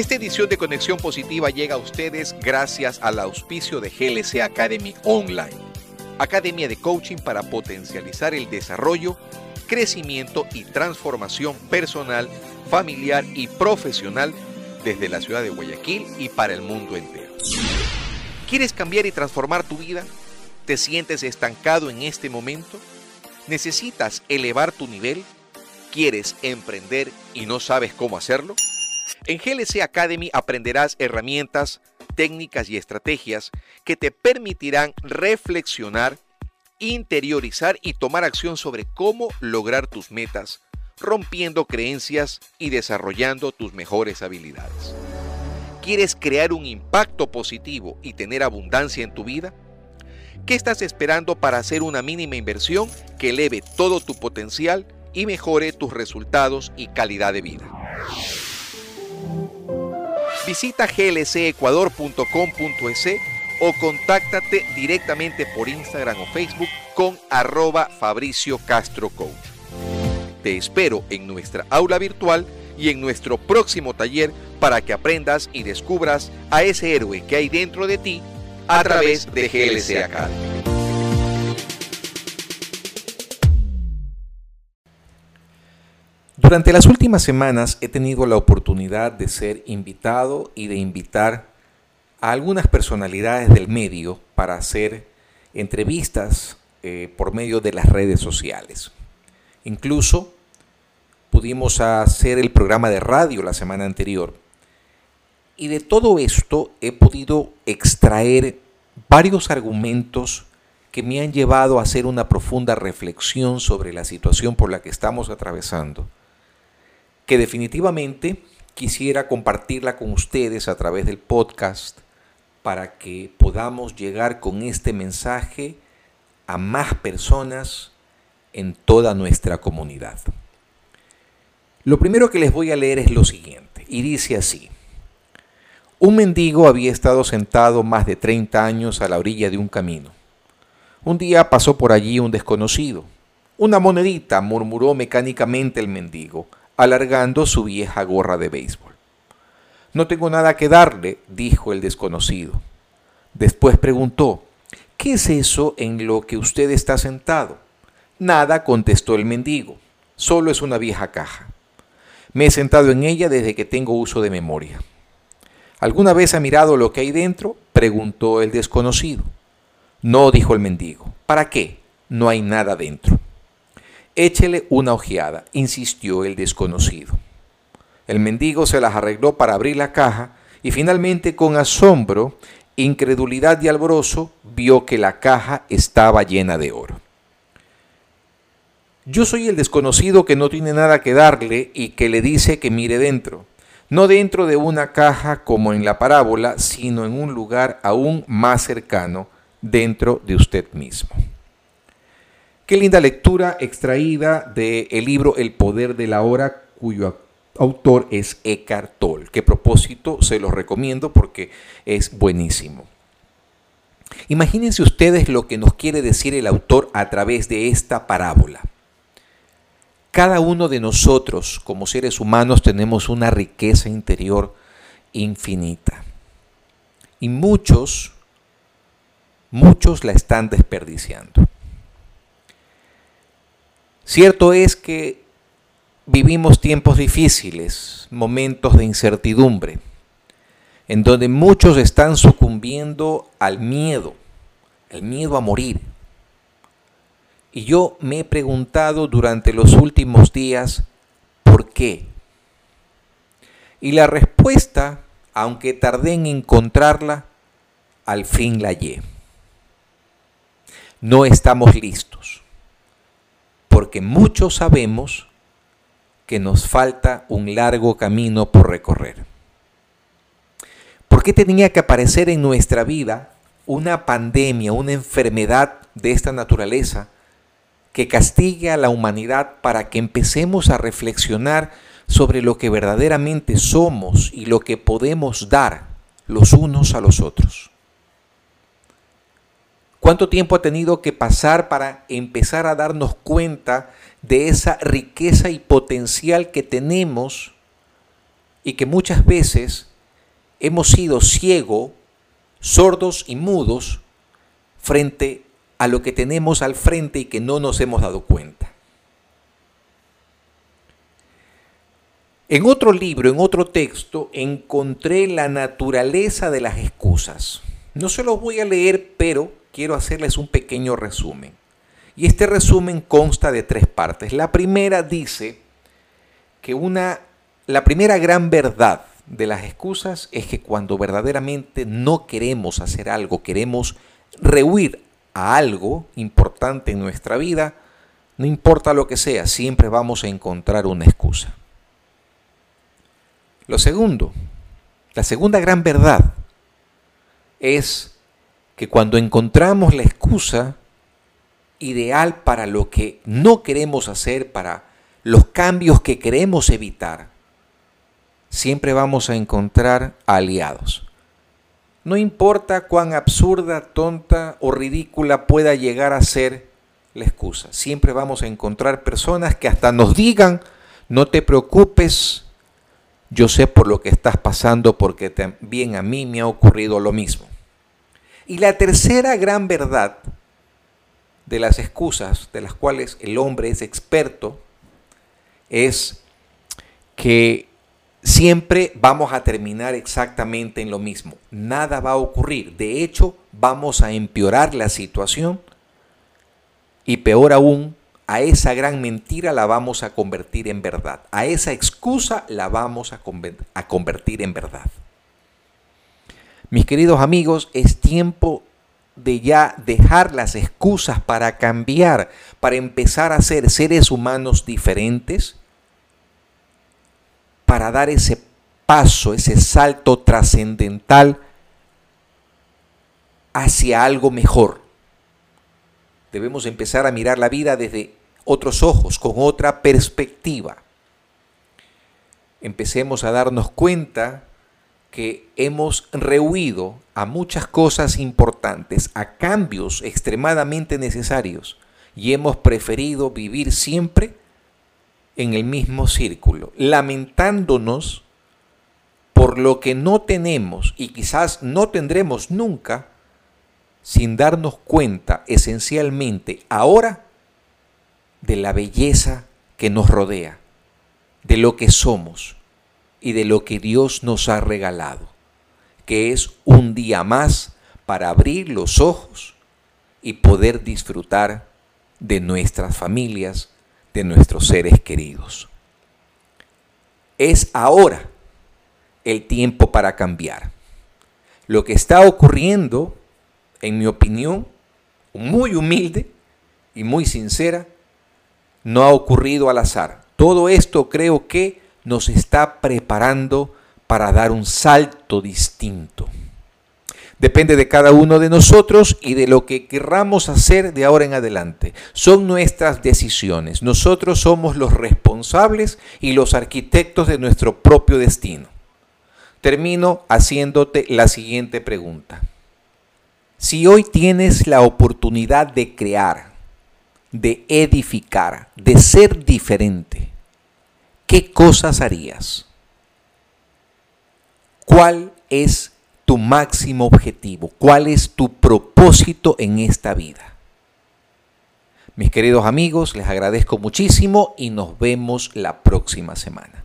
Esta edición de Conexión Positiva llega a ustedes gracias al auspicio de GLC Academy Online, academia de coaching para potencializar el desarrollo, crecimiento y transformación personal, familiar y profesional desde la ciudad de Guayaquil y para el mundo entero. ¿Quieres cambiar y transformar tu vida? ¿Te sientes estancado en este momento? ¿Necesitas elevar tu nivel? ¿Quieres emprender y no sabes cómo hacerlo? En GLC Academy aprenderás herramientas, técnicas y estrategias que te permitirán reflexionar, interiorizar y tomar acción sobre cómo lograr tus metas, rompiendo creencias y desarrollando tus mejores habilidades. ¿Quieres crear un impacto positivo y tener abundancia en tu vida? ¿Qué estás esperando para hacer una mínima inversión que eleve todo tu potencial y mejore tus resultados y calidad de vida? Visita glcecuador.com.es o contáctate directamente por Instagram o Facebook con arroba Fabricio Castro Coach. Te espero en nuestra aula virtual y en nuestro próximo taller para que aprendas y descubras a ese héroe que hay dentro de ti a través de GLC Academy. Durante las últimas semanas he tenido la oportunidad de ser invitado y de invitar a algunas personalidades del medio para hacer entrevistas eh, por medio de las redes sociales. Incluso pudimos hacer el programa de radio la semana anterior. Y de todo esto he podido extraer varios argumentos que me han llevado a hacer una profunda reflexión sobre la situación por la que estamos atravesando que definitivamente quisiera compartirla con ustedes a través del podcast para que podamos llegar con este mensaje a más personas en toda nuestra comunidad. Lo primero que les voy a leer es lo siguiente, y dice así. Un mendigo había estado sentado más de 30 años a la orilla de un camino. Un día pasó por allí un desconocido. Una monedita, murmuró mecánicamente el mendigo, alargando su vieja gorra de béisbol. No tengo nada que darle, dijo el desconocido. Después preguntó, ¿qué es eso en lo que usted está sentado? Nada, contestó el mendigo, solo es una vieja caja. Me he sentado en ella desde que tengo uso de memoria. ¿Alguna vez ha mirado lo que hay dentro? preguntó el desconocido. No, dijo el mendigo. ¿Para qué? No hay nada dentro. Échele una ojeada, insistió el desconocido. El mendigo se las arregló para abrir la caja y finalmente con asombro, incredulidad y alborozo vio que la caja estaba llena de oro. Yo soy el desconocido que no tiene nada que darle y que le dice que mire dentro, no dentro de una caja como en la parábola, sino en un lugar aún más cercano, dentro de usted mismo. Qué linda lectura extraída del libro El Poder de la Hora, cuyo autor es Eckhart Tolle. Que propósito se los recomiendo porque es buenísimo. Imagínense ustedes lo que nos quiere decir el autor a través de esta parábola. Cada uno de nosotros como seres humanos tenemos una riqueza interior infinita. Y muchos, muchos la están desperdiciando. Cierto es que vivimos tiempos difíciles, momentos de incertidumbre, en donde muchos están sucumbiendo al miedo, el miedo a morir. Y yo me he preguntado durante los últimos días, ¿por qué? Y la respuesta, aunque tardé en encontrarla, al fin la hallé. No estamos listos porque muchos sabemos que nos falta un largo camino por recorrer. ¿Por qué tenía que aparecer en nuestra vida una pandemia, una enfermedad de esta naturaleza que castigue a la humanidad para que empecemos a reflexionar sobre lo que verdaderamente somos y lo que podemos dar los unos a los otros? ¿Cuánto tiempo ha tenido que pasar para empezar a darnos cuenta de esa riqueza y potencial que tenemos y que muchas veces hemos sido ciegos, sordos y mudos frente a lo que tenemos al frente y que no nos hemos dado cuenta. En otro libro, en otro texto, encontré la naturaleza de las excusas. No se los voy a leer, pero quiero hacerles un pequeño resumen. Y este resumen consta de tres partes. La primera dice que una, la primera gran verdad de las excusas es que cuando verdaderamente no queremos hacer algo, queremos rehuir a algo importante en nuestra vida, no importa lo que sea, siempre vamos a encontrar una excusa. Lo segundo, la segunda gran verdad es que cuando encontramos la excusa ideal para lo que no queremos hacer, para los cambios que queremos evitar, siempre vamos a encontrar aliados. No importa cuán absurda, tonta o ridícula pueda llegar a ser la excusa, siempre vamos a encontrar personas que hasta nos digan, no te preocupes, yo sé por lo que estás pasando porque también a mí me ha ocurrido lo mismo. Y la tercera gran verdad de las excusas de las cuales el hombre es experto es que siempre vamos a terminar exactamente en lo mismo. Nada va a ocurrir. De hecho, vamos a empeorar la situación y peor aún, a esa gran mentira la vamos a convertir en verdad. A esa excusa la vamos a, convertir en verdad. Mis queridos amigos, es tiempo de ya dejar las excusas para cambiar, para empezar a ser seres humanos diferentes, para dar ese paso, ese salto trascendental hacia algo mejor. Debemos empezar a mirar la vida desde otros ojos, con otra perspectiva. Empecemos a darnos cuenta que hemos rehuido a muchas cosas importantes, a cambios extremadamente necesarios, y hemos preferido vivir siempre en el mismo círculo, lamentándonos por lo que no tenemos y quizás no tendremos nunca, sin darnos cuenta esencialmente ahora de la belleza que nos rodea, de lo que somos y de lo que Dios nos ha regalado, que es un día más para abrir los ojos y poder disfrutar de nuestras familias, de nuestros seres queridos. Es ahora el tiempo para cambiar. Lo que está ocurriendo, en mi opinión, muy humilde y muy sincera, no ha ocurrido al azar. Todo esto creo que nos está preparando para dar un salto distinto. Depende de cada uno de nosotros y de lo que querramos hacer de ahora en adelante. Son nuestras decisiones. Nosotros somos los responsables y los arquitectos de nuestro propio destino. Termino haciéndote la siguiente pregunta. Si hoy tienes la oportunidad de crear, de edificar, de ser diferente, ¿qué cosas harías? ¿Cuál es tu máximo objetivo? ¿Cuál es tu propósito en esta vida? Mis queridos amigos, les agradezco muchísimo y nos vemos la próxima semana.